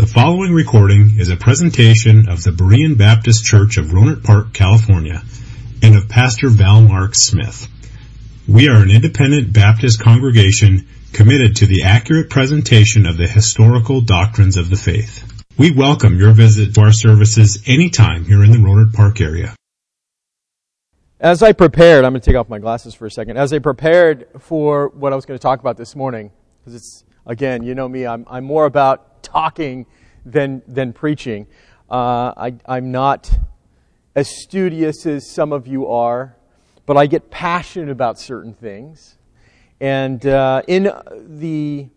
The following recording is a presentation of the Berean Baptist Church of Rohnert Park, California, and of Pastor Val Mark Smith. We are an independent Baptist congregation committed to the accurate presentation of the historical doctrines of the faith. We welcome your visit to our services anytime here in the Rohnert Park area. As I prepared, I'm going to take off my glasses for a second. As I prepared for what I was going to talk about this morning, because it's, again, you know me, I'm, I'm more about talking than, than preaching. Uh, I, I'm not as studious as some of you are, but I get passionate about certain things. And uh, in the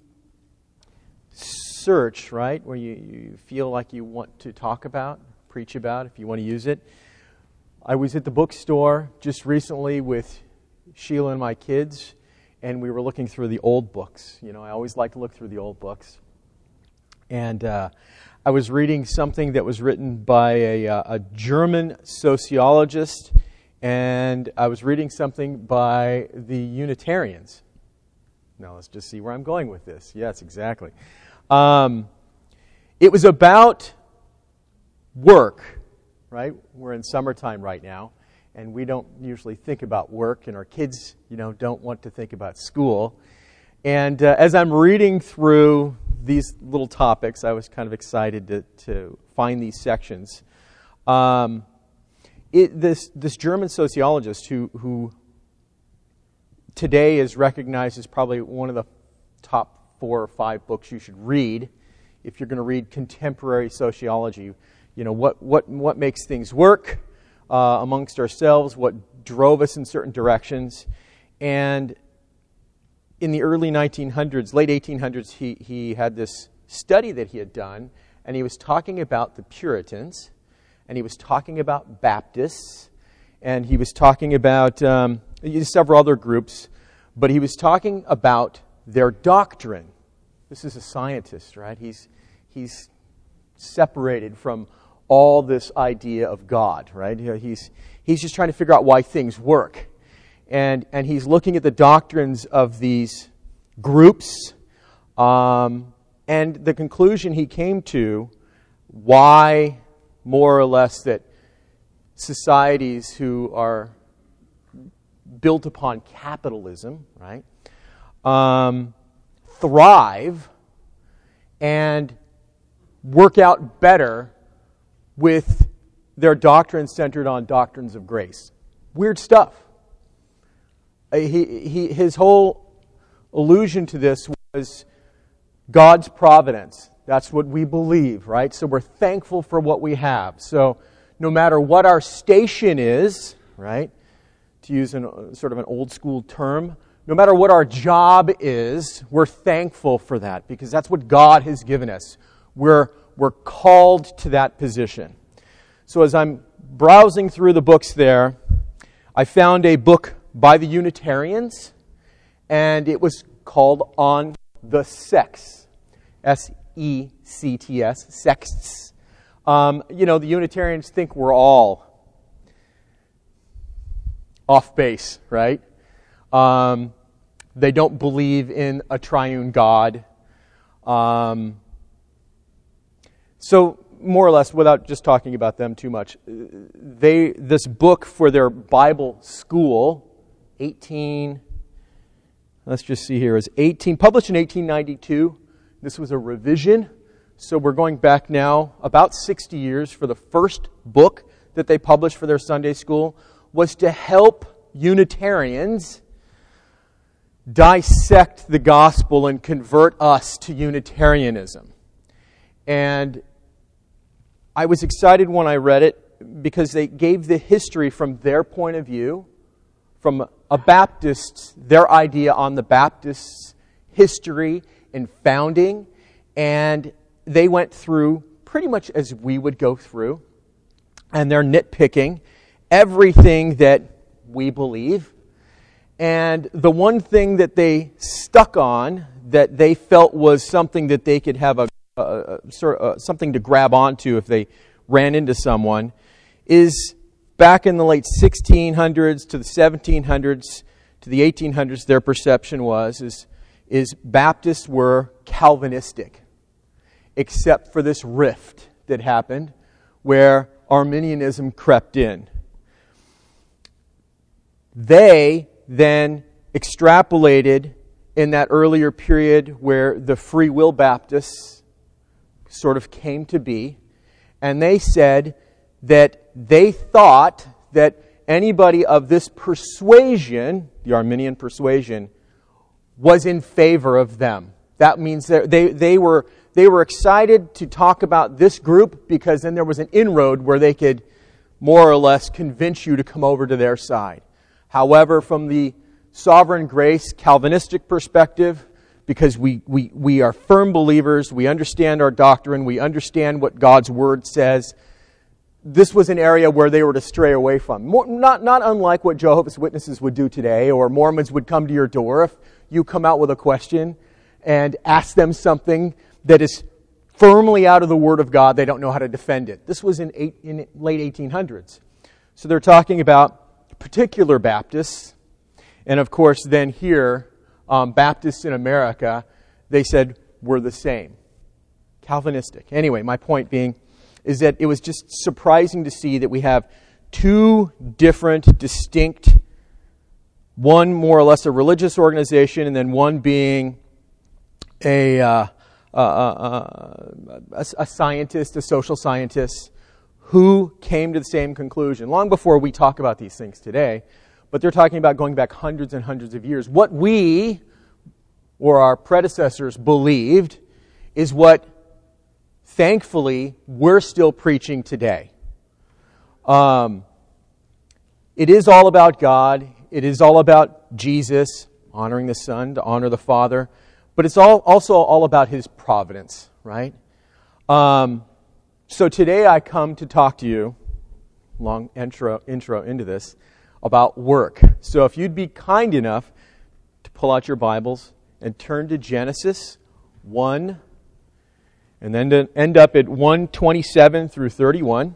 search, right, where you, you feel like you want to talk about, preach about, if you want to use it, I was at the bookstore just recently with Sheila and my kids, and we were looking through the old books. You know, I always like to look through the old books. And uh, I was reading something that was written by a, uh, a German sociologist, and I was reading something by the Unitarians. Now, let's just see where I'm going with this. Yes, exactly. Um, it was about work, right? We're in summertime right now, and we don't usually think about work, and our kids, you know, don't want to think about school. And uh, as I'm reading through these little topics, I was kind of excited to, to find these sections. Um, it, this, this German sociologist who, who today is recognized as probably one of the top four or five books you should read if you're going to read contemporary sociology. You know, what, what, what makes things work uh, amongst ourselves, what drove us in certain directions. And in the early 1900s, late 1800s, he, he had this study that he had done, and he was talking about the Puritans, and he was talking about Baptists, and he was talking about um, several other groups, but he was talking about their doctrine. This is a scientist, right? He's, he's separated from all this idea of God, right? He's, he's just trying to figure out why things work. And, and he's looking at the doctrines of these groups. Um, and the conclusion he came to why, more or less, that societies who are built upon capitalism, right, um, thrive and work out better with their doctrines centered on doctrines of grace. Weird stuff. Uh, he, he, his whole allusion to this was God's providence. That's what we believe, right? So we're thankful for what we have. So no matter what our station is, right? To use an, sort of an old school term, no matter what our job is, we're thankful for that because that's what God has given us. We're, we're called to that position. So as I'm browsing through the books there, I found a book by the Unitarians, and it was called On the Sects. S E C T S, sects. Um, you know, the Unitarians think we're all off base, right? Um, they don't believe in a triune God. Um, so, more or less, without just talking about them too much, they this book for their Bible school, 18. Let's just see here is 18 published in 1892. This was a revision, so we're going back now about 60 years for the first book that they published for their Sunday school was to help Unitarians dissect the gospel and convert us to Unitarianism. And I was excited when I read it because they gave the history from their point of view, from a Baptist, their idea on the Baptist's history and founding, and they went through pretty much as we would go through, and they're nitpicking everything that we believe. And the one thing that they stuck on that they felt was something that they could have a, a, a sort of, uh, something to grab onto if they ran into someone is back in the late 1600s to the 1700s to the 1800s their perception was is, is baptists were calvinistic except for this rift that happened where Arminianism crept in. They then extrapolated in that earlier period where the Free Will Baptists sort of came to be, and they said that they thought that anybody of this persuasion, the Arminian persuasion, was in favor of them. That means that they, they, were, they were excited to talk about this group because then there was an inroad where they could more or less convince you to come over to their side. However, from the sovereign grace Calvinistic perspective, because we, we, we are firm believers, we understand our doctrine, we understand what God's Word says. This was an area where they were to stray away from. More, not, not unlike what Jehovah's Witnesses would do today, or Mormons would come to your door if you come out with a question and ask them something that is firmly out of the Word of God. They don't know how to defend it. This was in, eight, in late 1800s. So they're talking about particular Baptists and of course, then here, um, Baptists in America, they said we're the same. Calvinistic. Anyway, my point being is that it was just surprising to see that we have two different, distinct, one more or less a religious organization, and then one being a, uh, uh, uh, a, a scientist, a social scientist, who came to the same conclusion. Long before we talk about these things today, but they're talking about going back hundreds and hundreds of years. What we, or our predecessors, believed is what, thankfully, we're still preaching today. Um, it is all about God. It is all about Jesus, honoring the Son to honor the Father. But it's all, also all about His providence, right? Um, so today I come to talk to you, long intro, intro into this, about work. So if you'd be kind enough to pull out your Bibles and turn to Genesis 1 and then to end up at 127 through 31.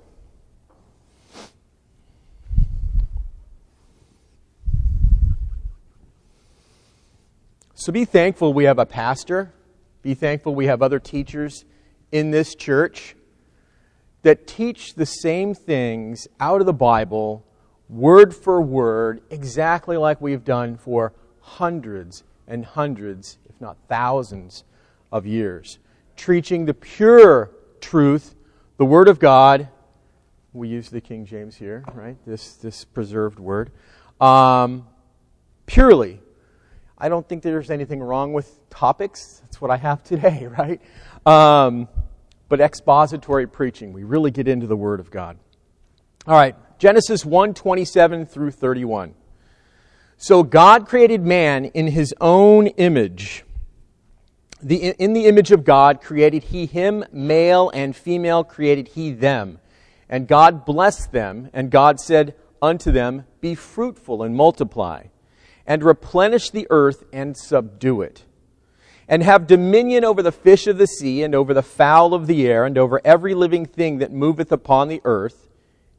So be thankful we have a pastor. Be thankful we have other teachers in this church that teach the same things out of the Bible word for word, exactly like we've done for hundreds and hundreds, if not thousands, of years. Preaching the pure truth, the Word of God. We use the King James here, right? This, this preserved word. Um, purely. I don't think there's anything wrong with topics. That's what I have today, right? Um, but expository preaching. We really get into the Word of God. All right. Genesis 1 27 through 31. So God created man in his own image. The, in the image of God created he him, male and female created he them. And God blessed them, and God said unto them, Be fruitful and multiply, and replenish the earth and subdue it, and have dominion over the fish of the sea, and over the fowl of the air, and over every living thing that moveth upon the earth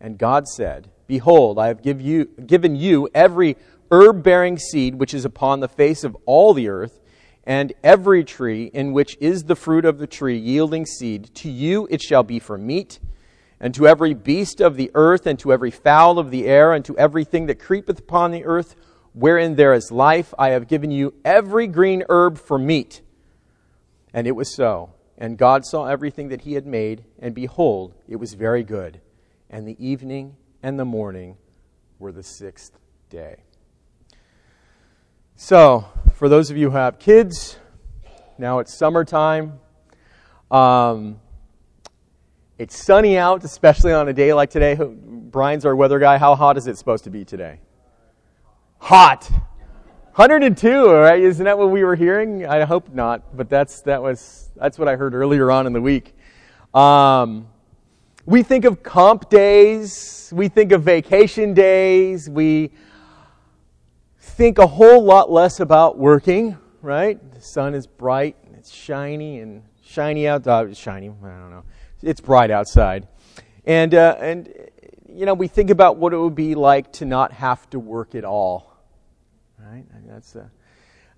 and God said, Behold, I have give you, given you every herb bearing seed which is upon the face of all the earth, and every tree in which is the fruit of the tree yielding seed. To you it shall be for meat, and to every beast of the earth, and to every fowl of the air, and to everything that creepeth upon the earth, wherein there is life, I have given you every green herb for meat. And it was so. And God saw everything that he had made, and behold, it was very good and the evening and the morning were the sixth day. So, for those of you who have kids, now it's summertime. Um, it's sunny out, especially on a day like today. Brian's our weather guy. How hot is it supposed to be today? Hot. 102, right? Isn't that what we were hearing? I hope not, but that's that was that's what I heard earlier on in the week. Um, we think of comp days, we think of vacation days, we think a whole lot less about working, right? The sun is bright, and it's shiny and shiny out. Uh, shiny, I don't know. It's bright outside. And, uh, and, you know, we think about what it would be like to not have to work at all, right? And that's, uh,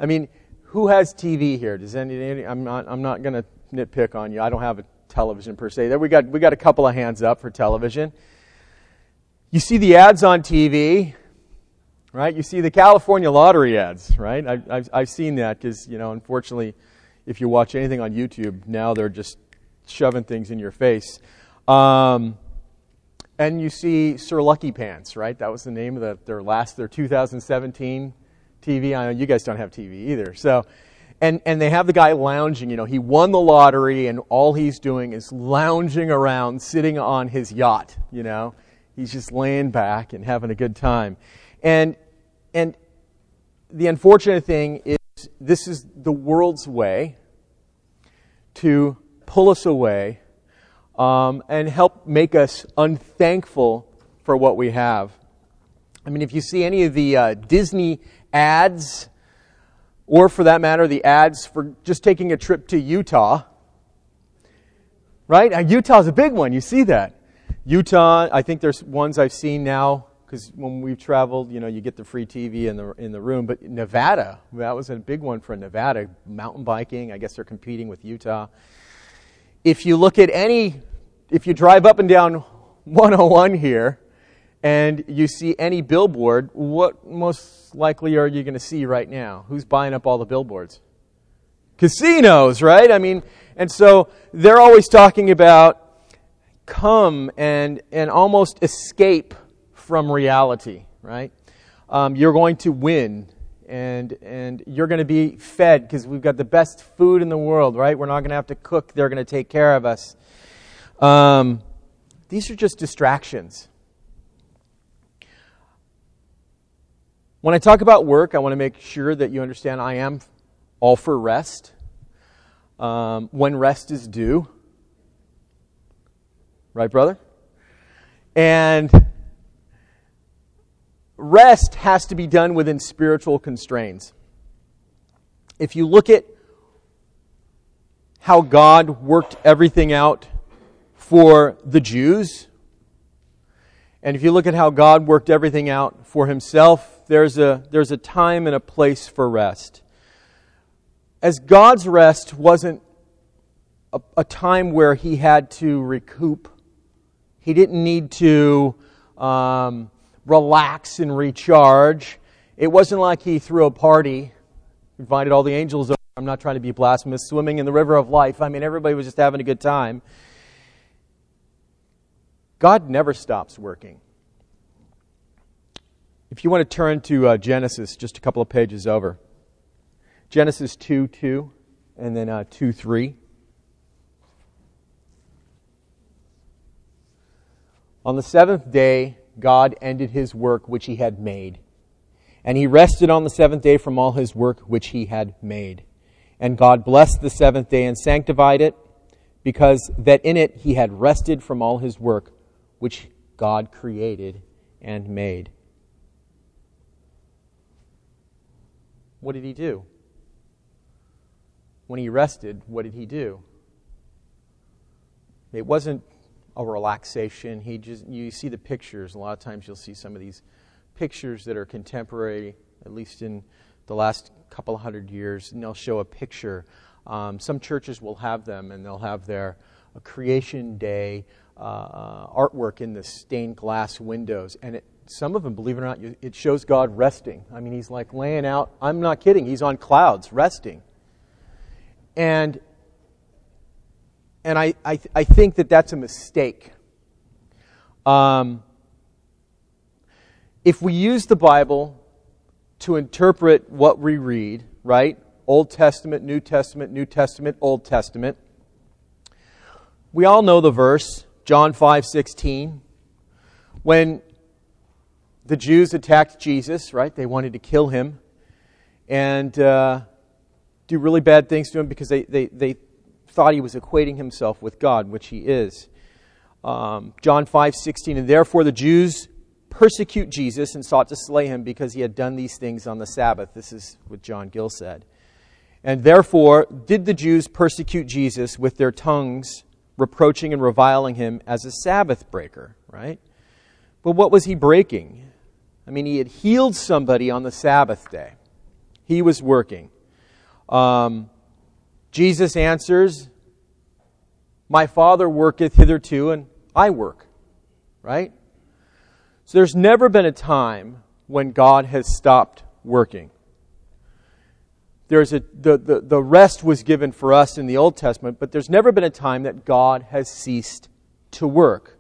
I mean, who has TV here? Does any, I'm not, I'm not going to nitpick on you. I don't have a television per se. There we got we got a couple of hands up for television. You see the ads on TV, right? You see the California lottery ads, right? I, I've, I've seen that because, you know, unfortunately, if you watch anything on YouTube, now they're just shoving things in your face. Um, and you see Sir Lucky Pants, right? That was the name of the, their last, their 2017 TV. I know you guys don't have TV either. So, and, and they have the guy lounging, you know, he won the lottery and all he's doing is lounging around, sitting on his yacht, you know. He's just laying back and having a good time. And, and the unfortunate thing is this is the world's way to pull us away um, and help make us unthankful for what we have. I mean, if you see any of the uh, Disney ads, or for that matter, the ads for just taking a trip to Utah, right? And Utah's a big one. You see that. Utah, I think there's ones I've seen now because when we've traveled, you know, you get the free TV in the in the room. But Nevada, that was a big one for Nevada. Mountain biking, I guess they're competing with Utah. If you look at any, if you drive up and down 101 here, and you see any billboard, what most likely are you going to see right now? Who's buying up all the billboards? Casinos, right? I mean, and so they're always talking about come and and almost escape from reality, right? Um, you're going to win and, and you're going to be fed because we've got the best food in the world, right? We're not going to have to cook, they're going to take care of us. Um, these are just distractions. When I talk about work, I want to make sure that you understand I am all for rest. Um, when rest is due. Right, brother? And rest has to be done within spiritual constraints. If you look at how God worked everything out for the Jews, and if you look at how God worked everything out for himself, there's a, there's a time and a place for rest. As God's rest wasn't a, a time where he had to recoup, he didn't need to um, relax and recharge. It wasn't like he threw a party, invited all the angels over. I'm not trying to be blasphemous, swimming in the river of life. I mean, everybody was just having a good time. God never stops working. If you want to turn to uh, Genesis, just a couple of pages over, Genesis 2 2, and then uh, 2 3. On the seventh day, God ended his work which he had made. And he rested on the seventh day from all his work which he had made. And God blessed the seventh day and sanctified it, because that in it he had rested from all his work which God created and made. What did he do? When he rested, what did he do? It wasn't a relaxation. He just you see the pictures. A lot of times you'll see some of these pictures that are contemporary, at least in the last couple hundred years, and they'll show a picture. Um, some churches will have them, and they'll have their creation day uh, uh, artwork in the stained glass windows, and it, some of them, believe it or not, it shows God resting. I mean, he's like laying out. I'm not kidding. He's on clouds, resting. And and I, I, I think that that's a mistake. Um, if we use the Bible to interpret what we read, right? Old Testament, New Testament, New Testament, Old Testament. We all know the verse, John 5 16. When the Jews attacked Jesus, right? They wanted to kill him and uh, do really bad things to him because they, they, they thought he was equating himself with God, which he is. Um, John 5 16, and therefore the Jews persecute Jesus and sought to slay him because he had done these things on the Sabbath. This is what John Gill said. And therefore did the Jews persecute Jesus with their tongues, reproaching and reviling him as a Sabbath breaker, right? But what was he breaking? I mean, he had healed somebody on the Sabbath day. He was working. Um, Jesus answers My Father worketh hitherto, and I work. Right? So there's never been a time when God has stopped working. There's a, the, the, the rest was given for us in the Old Testament, but there's never been a time that God has ceased to work.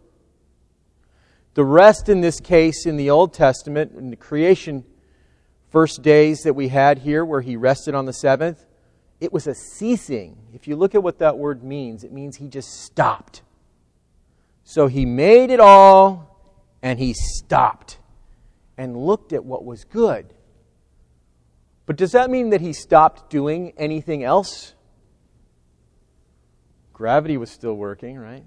The rest in this case in the Old Testament, in the creation first days that we had here where he rested on the seventh, it was a ceasing. If you look at what that word means, it means he just stopped. So he made it all and he stopped and looked at what was good. But does that mean that he stopped doing anything else? Gravity was still working, right?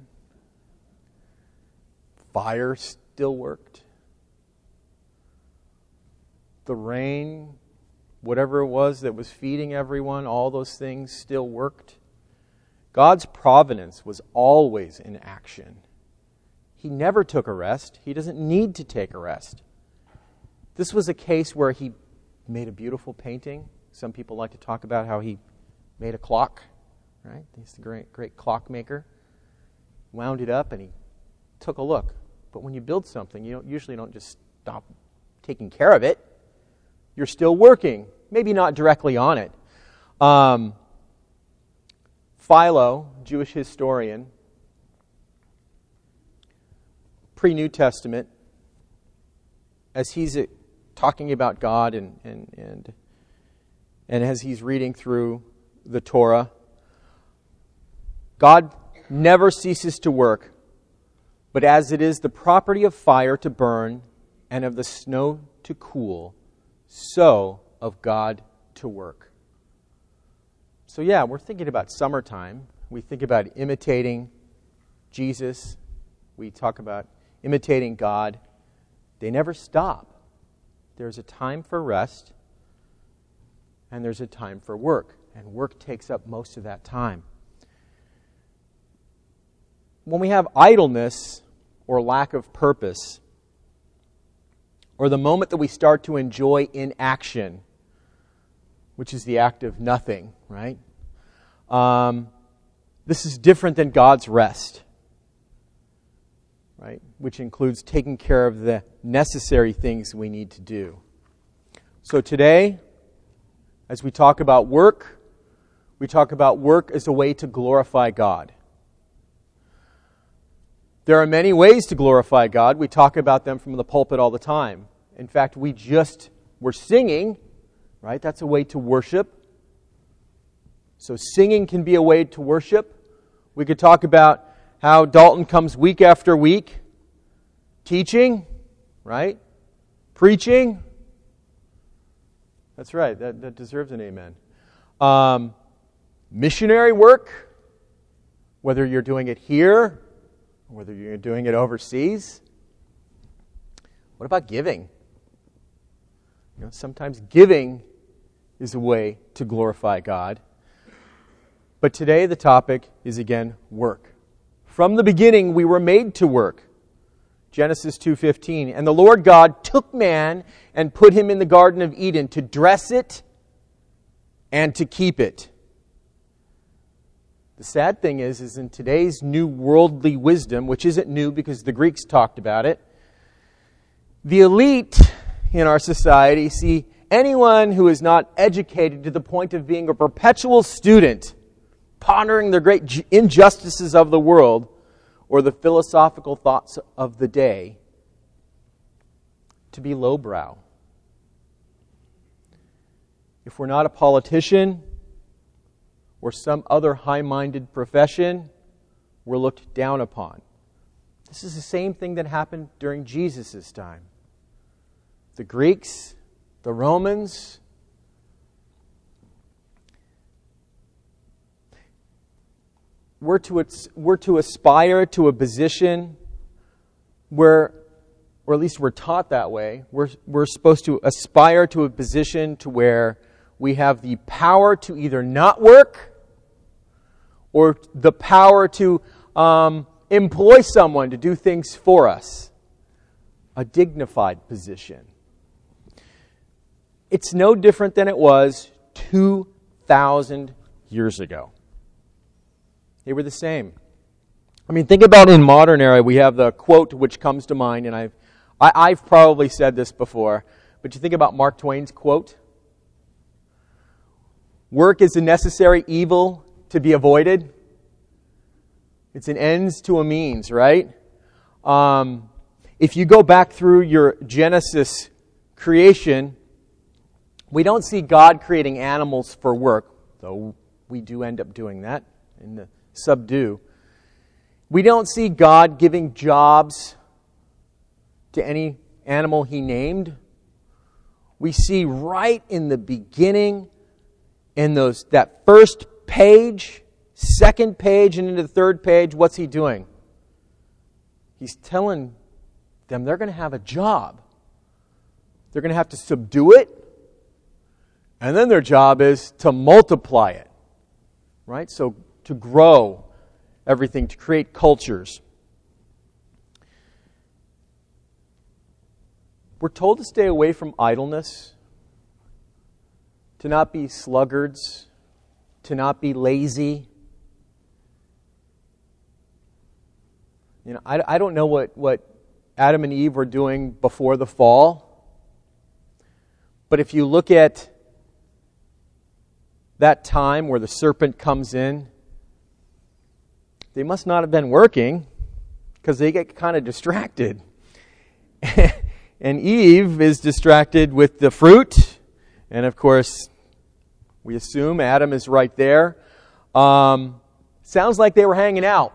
Fire still worked the rain, whatever it was that was feeding everyone, all those things still worked. God's providence was always in action. He never took a rest. He doesn't need to take a rest. This was a case where he made a beautiful painting. Some people like to talk about how he made a clock, right? He's the great, great clockmaker. Wound it up and he took a look. But when you build something, you don't, usually don't just stop taking care of it you're still working. Maybe not directly on it. Um, Philo, Jewish historian, pre New Testament, as he's uh, talking about God and, and, and, and as he's reading through the Torah, God never ceases to work, but as it is the property of fire to burn and of the snow to cool, so of God to work. So, yeah, we're thinking about summertime. We think about imitating Jesus. We talk about imitating God. They never stop. There's a time for rest, and there's a time for work. And work takes up most of that time. When we have idleness or lack of purpose, or the moment that we start to enjoy inaction, which is the act of nothing, right? Um, this is different than God's rest, right? Which includes taking care of the necessary things we need to do. So today, as we talk about work, we talk about work as a way to glorify God. There are many ways to glorify God. We talk about them from the pulpit all the time. In fact, we just were singing, right? That's a way to worship. So, singing can be a way to worship. We could talk about how Dalton comes week after week teaching, right? Preaching. That's right, that, that deserves an amen. Um, missionary work, whether you're doing it here whether you're doing it overseas. What about giving? You know, sometimes giving is a way to glorify God. But today the topic is again work. From the beginning we were made to work. Genesis 2:15. And the Lord God took man and put him in the garden of Eden to dress it and to keep it. The sad thing is, is in today's new worldly wisdom, which isn't new because the Greeks talked about it, the elite in our society see anyone who is not educated to the point of being a perpetual student, pondering the great injustices of the world or the philosophical thoughts of the day, to be lowbrow. If we're not a politician, or some other high minded profession, we're looked down upon. This is the same thing that happened during Jesus' time. The Greeks, the Romans, we're to, we're to aspire to a position where, or at least we're taught that way, we're, we're supposed to aspire to a position to where we have the power to either not work or the power to um, employ someone to do things for us. A dignified position. It's no different than it was 2,000 years ago. They were the same. I mean, think about in modern era, we have the quote which comes to mind, and I've, I, i have probably said this before, but you think about Mark Twain's quote Work is a necessary evil to be avoided. It's an ends to a means, right? Um, if you go back through your Genesis creation, we don't see God creating animals for work, though we do end up doing that in the subdue. We don't see God giving jobs to any animal he named. We see right in the beginning, in those that first page, second page, and into the third page, what's he doing? He's telling them they're going to have a job. They're going to have to subdue it, and then their job is to multiply it. Right? So to grow everything, to create cultures. We're told to stay away from idleness, to not be sluggards, to not be lazy. You know, I, I don't know what, what Adam and Eve were doing before the fall, but if you look at that time where the serpent comes in they must not have been working because they get kind of distracted. and Eve is distracted with the fruit. And of course, we assume Adam is right there. Um, sounds like they were hanging out.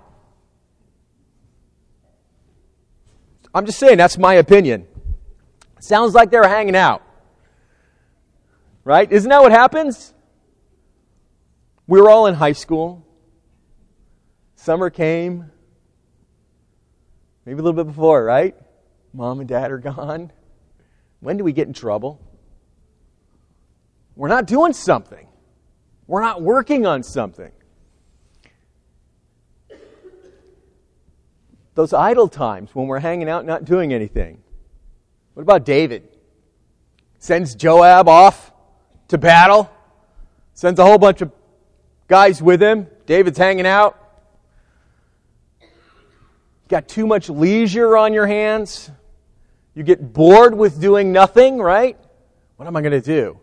I'm just saying, that's my opinion. Sounds like they were hanging out. Right? Isn't that what happens? We were all in high school. Summer came, maybe a little bit before, right? Mom and dad are gone. When do we get in trouble? We're not doing something. We're not working on something. Those idle times when we're hanging out not doing anything. What about David? Sends Joab off to battle, sends a whole bunch of guys with him. David's hanging out got too much leisure on your hands. You get bored with doing nothing, right? What am I going to do?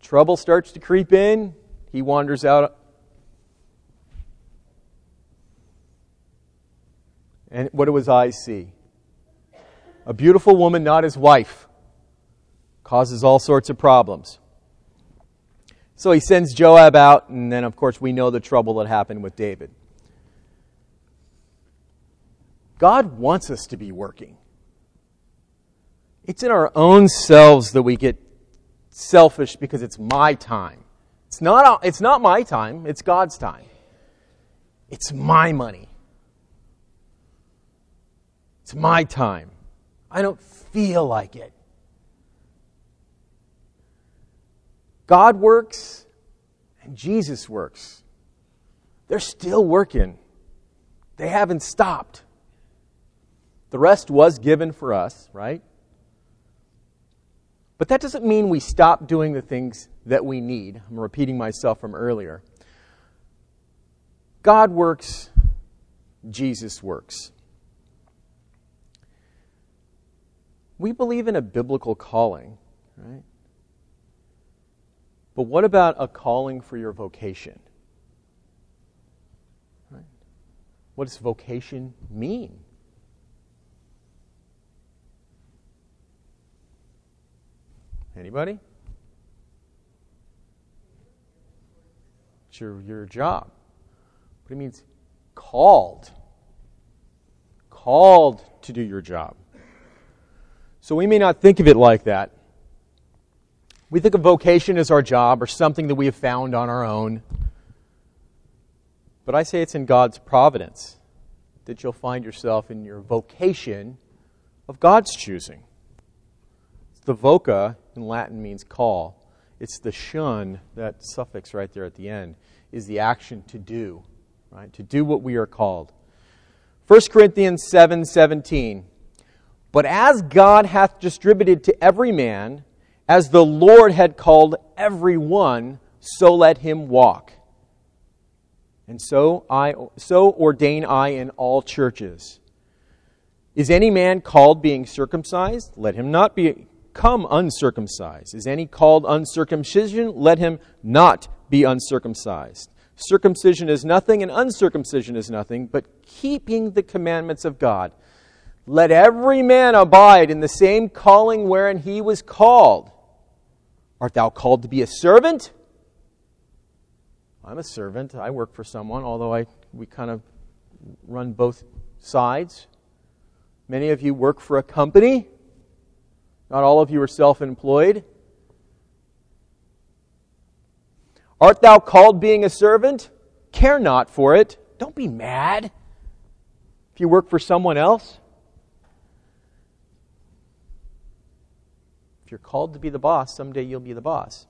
Trouble starts to creep in. He wanders out. And what do his eyes see? A beautiful woman, not his wife, causes all sorts of problems. So he sends Joab out, and then, of course, we know the trouble that happened with David. God wants us to be working. It's in our own selves that we get selfish because it's my time. It's not, it's not my time, it's God's time. It's my money. It's my time. I don't feel like it. God works and Jesus works. They're still working, they haven't stopped. The rest was given for us, right? But that doesn't mean we stop doing the things that we need. I'm repeating myself from earlier. God works, Jesus works. We believe in a biblical calling, right? But what about a calling for your vocation? What does vocation mean? Anybody? It's your, your job. But it means called. Called to do your job. So we may not think of it like that. We think of vocation as our job or something that we have found on our own. But I say it's in God's providence that you'll find yourself in your vocation of God's choosing. The voca in Latin means call. It's the shun, that suffix right there at the end, is the action to do, right? To do what we are called. 1 Corinthians 7 17. But as God hath distributed to every man, as the Lord had called every one, so let him walk. And so I so ordain I in all churches. Is any man called being circumcised? Let him not become uncircumcised. Is any called uncircumcision? Let him not be uncircumcised. Circumcision is nothing and uncircumcision is nothing, but keeping the commandments of God. Let every man abide in the same calling wherein he was called. Art thou called to be a servant? I'm a servant. I work for someone, although I, we kind of run both sides. Many of you work for a company. Not all of you are self employed. Art thou called being a servant? Care not for it. Don't be mad if you work for someone else. You're called to be the boss, someday you'll be the boss.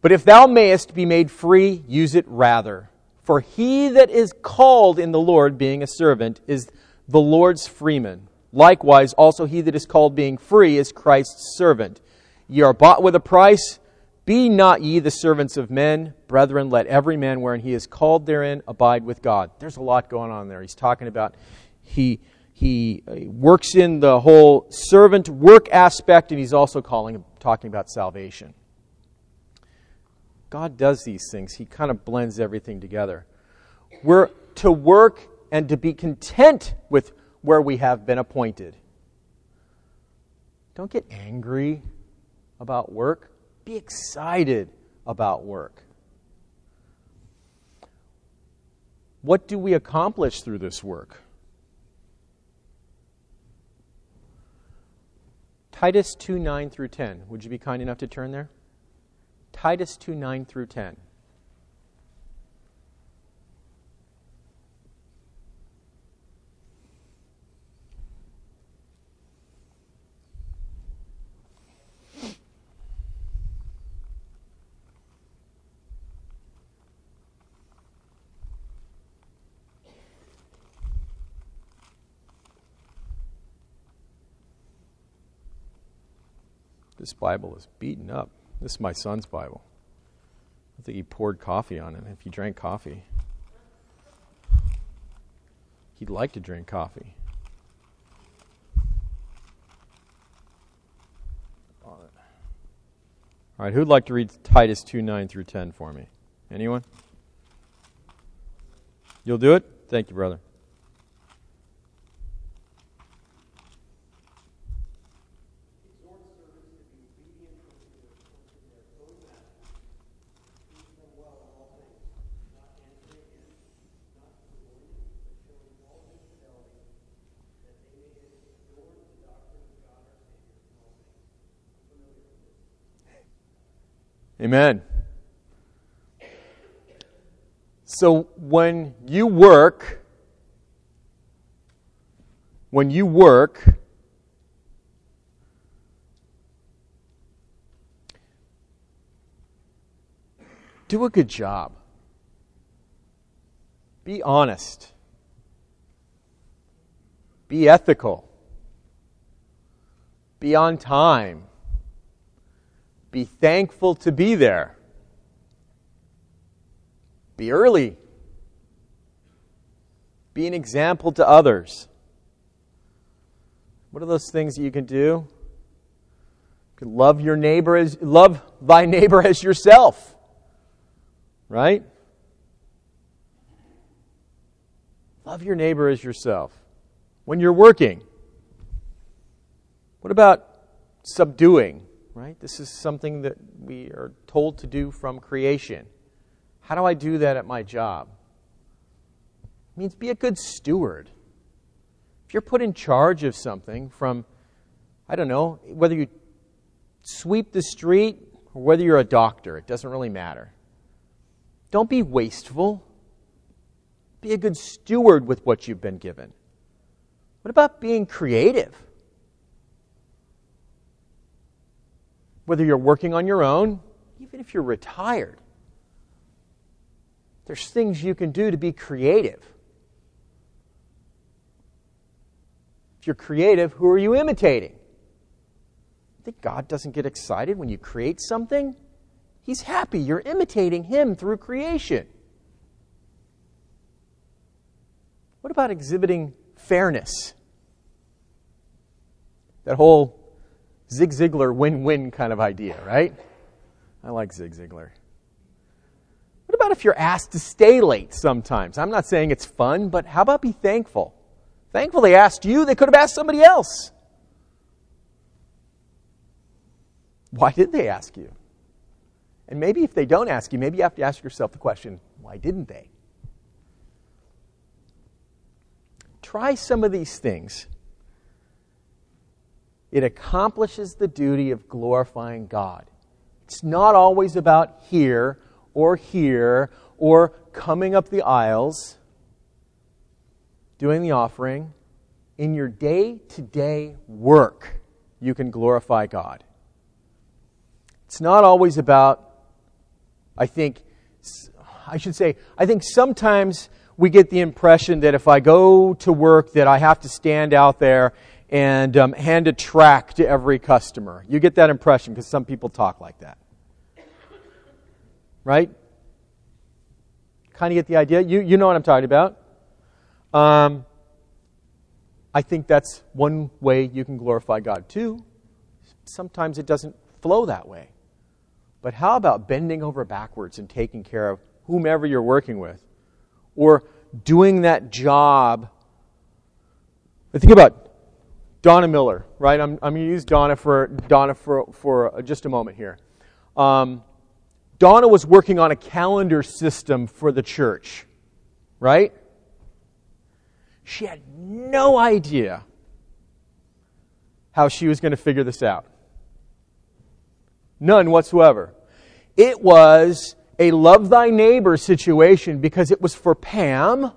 But if thou mayest be made free, use it rather. For he that is called in the Lord, being a servant, is the Lord's freeman. Likewise, also he that is called being free is Christ's servant. Ye are bought with a price. Be not ye the servants of men. Brethren, let every man wherein he is called therein abide with God. There's a lot going on there. He's talking about he, he uh, works in the whole servant work aspect, and he's also calling, talking about salvation. God does these things. He kind of blends everything together. We're to work and to be content with where we have been appointed. Don't get angry about work. Be excited about work. What do we accomplish through this work? Titus 2 9 through 10. Would you be kind enough to turn there? Titus 2 9 through 10. This Bible is beaten up. This is my son's Bible. I think he poured coffee on it. If he drank coffee, he'd like to drink coffee. All right, who'd like to read Titus 2 9 through 10 for me? Anyone? You'll do it? Thank you, brother. Amen. So when you work, when you work, do a good job. Be honest. Be ethical. Be on time. Be thankful to be there. Be early. Be an example to others. What are those things that you can do? You can love your neighbor as love thy neighbor as yourself. Right? Love your neighbor as yourself. When you're working. What about subduing? Right? This is something that we are told to do from creation. How do I do that at my job? It means be a good steward. If you're put in charge of something from, I don't know, whether you sweep the street or whether you're a doctor, it doesn't really matter. Don't be wasteful. Be a good steward with what you've been given. What about being creative? whether you're working on your own, even if you're retired. There's things you can do to be creative. If you're creative, who are you imitating? I think God doesn't get excited when you create something. He's happy you're imitating Him through creation. What about exhibiting fairness? That whole Zig Ziglar win win kind of idea, right? I like Zig Ziglar. What about if you're asked to stay late sometimes? I'm not saying it's fun, but how about be thankful? Thankful they asked you, they could have asked somebody else. Why did they ask you? And maybe if they don't ask you, maybe you have to ask yourself the question why didn't they? Try some of these things. It accomplishes the duty of glorifying God. It's not always about here or here or coming up the aisles, doing the offering. In your day to day work, you can glorify God. It's not always about, I think, I should say, I think sometimes we get the impression that if I go to work that I have to stand out there and um, hand a tract to every customer. You get that impression because some people talk like that. Right? Kind of get the idea? You, you know what I'm talking about. Um, I think that's one way you can glorify God too. Sometimes it doesn't flow that way. But how about bending over backwards and taking care of whomever you're working with? Or doing that job. I think about Donna Miller, right? I'm, I'm going to use Donna for, Donna for, for just a moment here. Um, Donna was working on a calendar system for the church, right? She had no idea how she was going to figure this out. None whatsoever. It was a love thy neighbor situation because it was for Pam.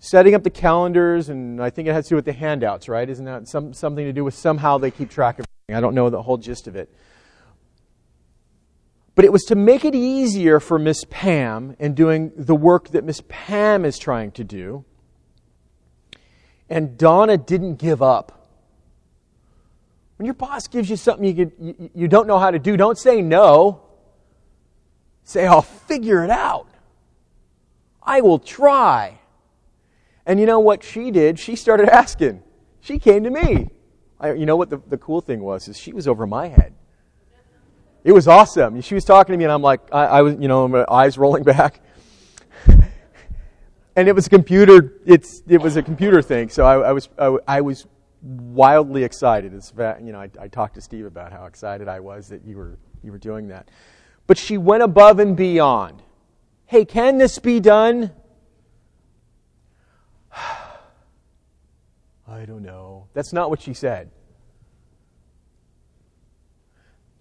Setting up the calendars, and I think it has to do with the handouts, right? Isn't that some, something to do with somehow they keep track of? I don't know the whole gist of it. But it was to make it easier for Miss Pam in doing the work that Miss Pam is trying to do. And Donna didn't give up. When your boss gives you something you, could, you, you don't know how to do, don't say no. Say, I'll figure it out. I will try. And you know what she did? She started asking. She came to me. I, you know what the, the cool thing was? Is she was over my head. It was awesome. She was talking to me, and I'm like, I, I was, you know, my eyes rolling back. and it was a computer. It's it was a computer thing. So I, I was I, I was wildly excited. It's, you know, I, I talked to Steve about how excited I was that you were, you were doing that. But she went above and beyond. Hey, can this be done? I don't know. That's not what she said.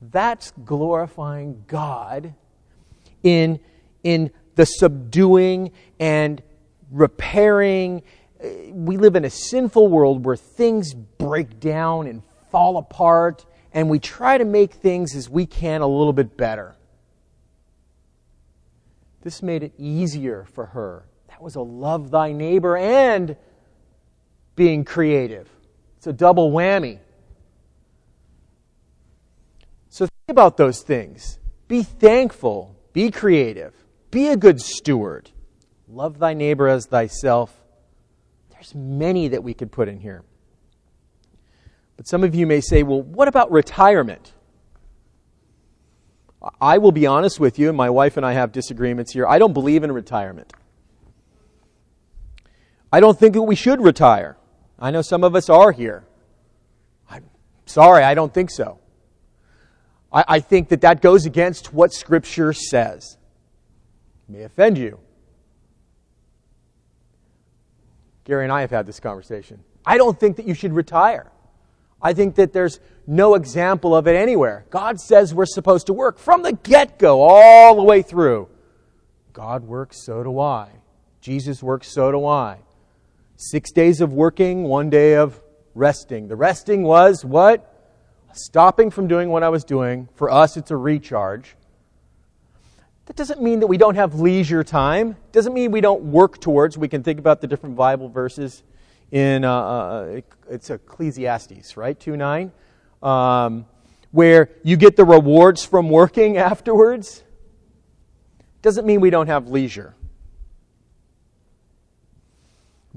That's glorifying God in, in the subduing and repairing we live in a sinful world where things break down and fall apart, and we try to make things as we can a little bit better. This made it easier for her. That was a love thy neighbor and being creative. It's a double whammy. So think about those things. Be thankful. Be creative. Be a good steward. Love thy neighbor as thyself there's many that we could put in here. But some of you may say, well, what about retirement? I will be honest with you, and my wife and I have disagreements here. I don't believe in retirement. I don't think that we should retire. I know some of us are here. I'm sorry, I don't think so. I, I think that that goes against what Scripture says. It may offend you. Gary and I have had this conversation. I don't think that you should retire. I think that there's no example of it anywhere. God says we're supposed to work from the get go, all the way through. God works, so do I. Jesus works, so do I. Six days of working, one day of resting. The resting was what? Stopping from doing what I was doing. For us, it's a recharge. That doesn't mean that we don't have leisure time. It doesn't mean we don't work towards. We can think about the different Bible verses in uh, uh, it's Ecclesiastes, right? Two nine, um, where you get the rewards from working afterwards. Doesn't mean we don't have leisure.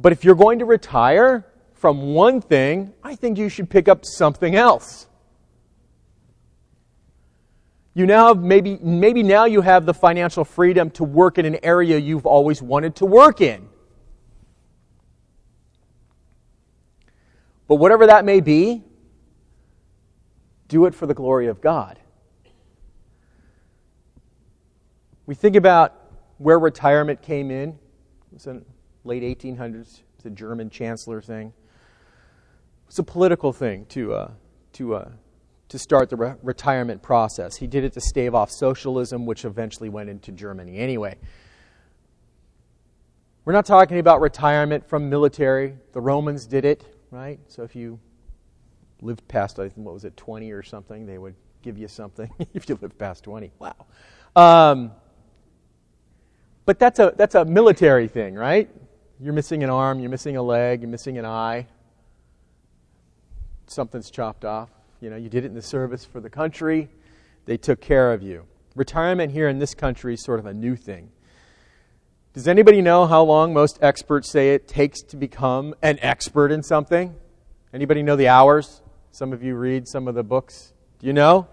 But if you're going to retire from one thing, I think you should pick up something else. You now have maybe, maybe now you have the financial freedom to work in an area you've always wanted to work in. But whatever that may be, do it for the glory of God. We think about where retirement came in. Late 1800s. It's a German chancellor thing. It's a political thing to, uh, to, uh, to start the re- retirement process. He did it to stave off socialism, which eventually went into Germany. Anyway, we're not talking about retirement from military. The Romans did it, right? So if you lived past, I think, what was it, 20 or something, they would give you something if you lived past 20. Wow. Um, but that's a, that's a military thing, right? You're missing an arm, you're missing a leg, you're missing an eye. Something's chopped off. You know, you did it in the service for the country. They took care of you. Retirement here in this country is sort of a new thing. Does anybody know how long most experts say it takes to become an expert in something? Anybody know the hours? Some of you read some of the books. Do you know?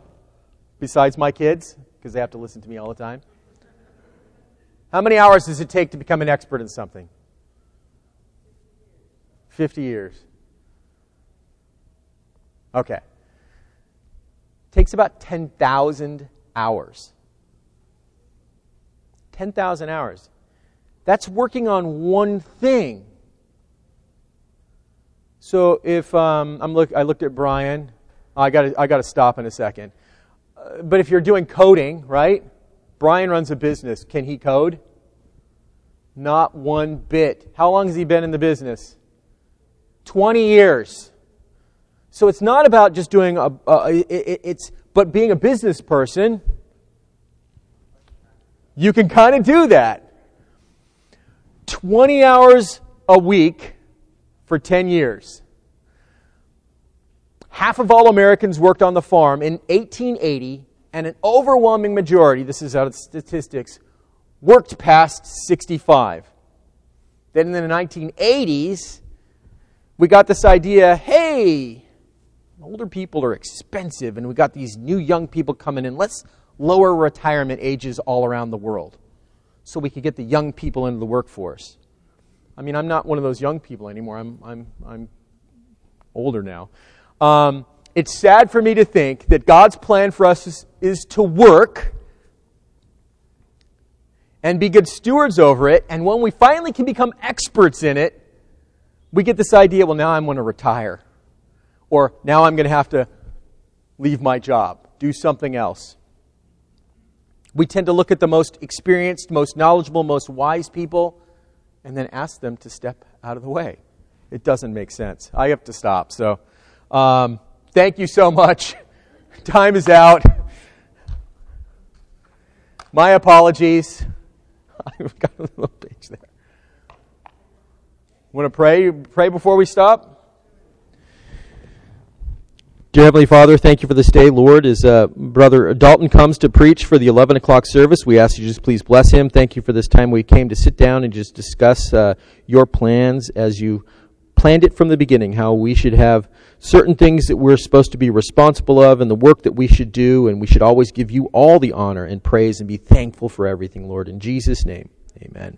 Besides my kids, because they have to listen to me all the time. How many hours does it take to become an expert in something? 50 years. Okay. Takes about 10,000 hours. 10,000 hours. That's working on one thing. So if um, I'm look, I looked at Brian. I got I got to stop in a second. Uh, but if you're doing coding, right? Brian runs a business. Can he code? Not one bit. How long has he been in the business? 20 years. So it's not about just doing a, it, it's but being a business person, you can kind of do that. 20 hours a week for 10 years. Half of all Americans worked on the farm in 1880, and an overwhelming majority, this is out of statistics, worked past 65. Then in the 1980s, we got this idea hey, older people are expensive, and we got these new young people coming in. Let's lower retirement ages all around the world so we could get the young people into the workforce. I mean, I'm not one of those young people anymore. I'm, I'm, I'm older now. Um, it's sad for me to think that God's plan for us is, is to work and be good stewards over it. And when we finally can become experts in it, we get this idea well, now I'm going to retire. Or now I'm going to have to leave my job, do something else. We tend to look at the most experienced, most knowledgeable, most wise people and then ask them to step out of the way. It doesn't make sense. I have to stop. So, um, thank you so much. Time is out. My apologies. I've got a little page there. Want to pray? Pray before we stop. Dear Heavenly Father, thank you for this day, Lord. As uh, Brother Dalton comes to preach for the 11 o'clock service, we ask you just please bless him. Thank you for this time we came to sit down and just discuss uh, your plans as you planned it from the beginning, how we should have certain things that we're supposed to be responsible of and the work that we should do, and we should always give you all the honor and praise and be thankful for everything, Lord. In Jesus' name, amen.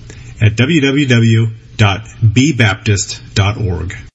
at www.bbaptist.org.